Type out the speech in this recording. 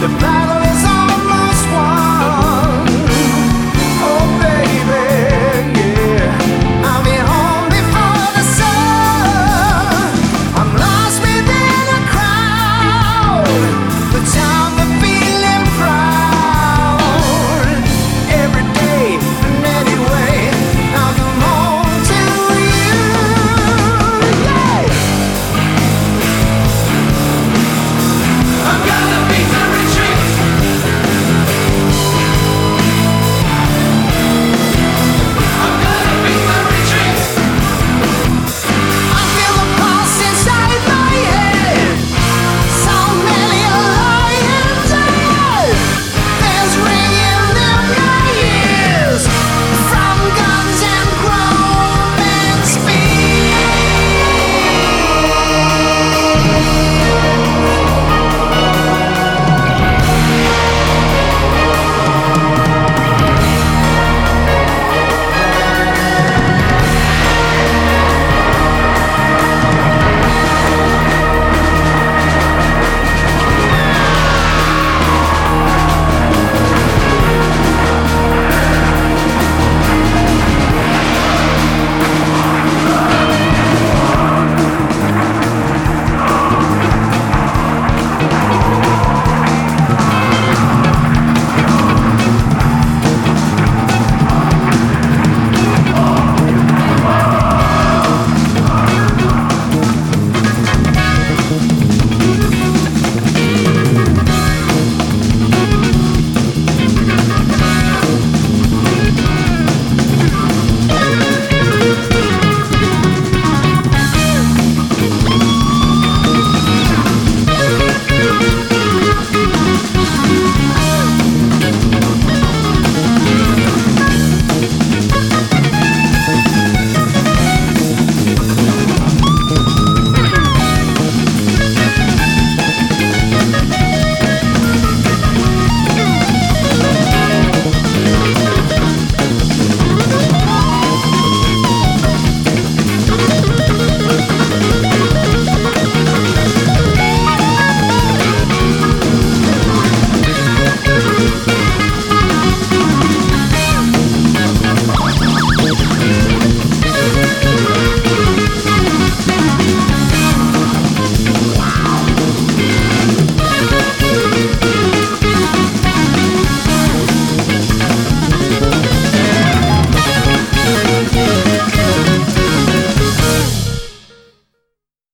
The back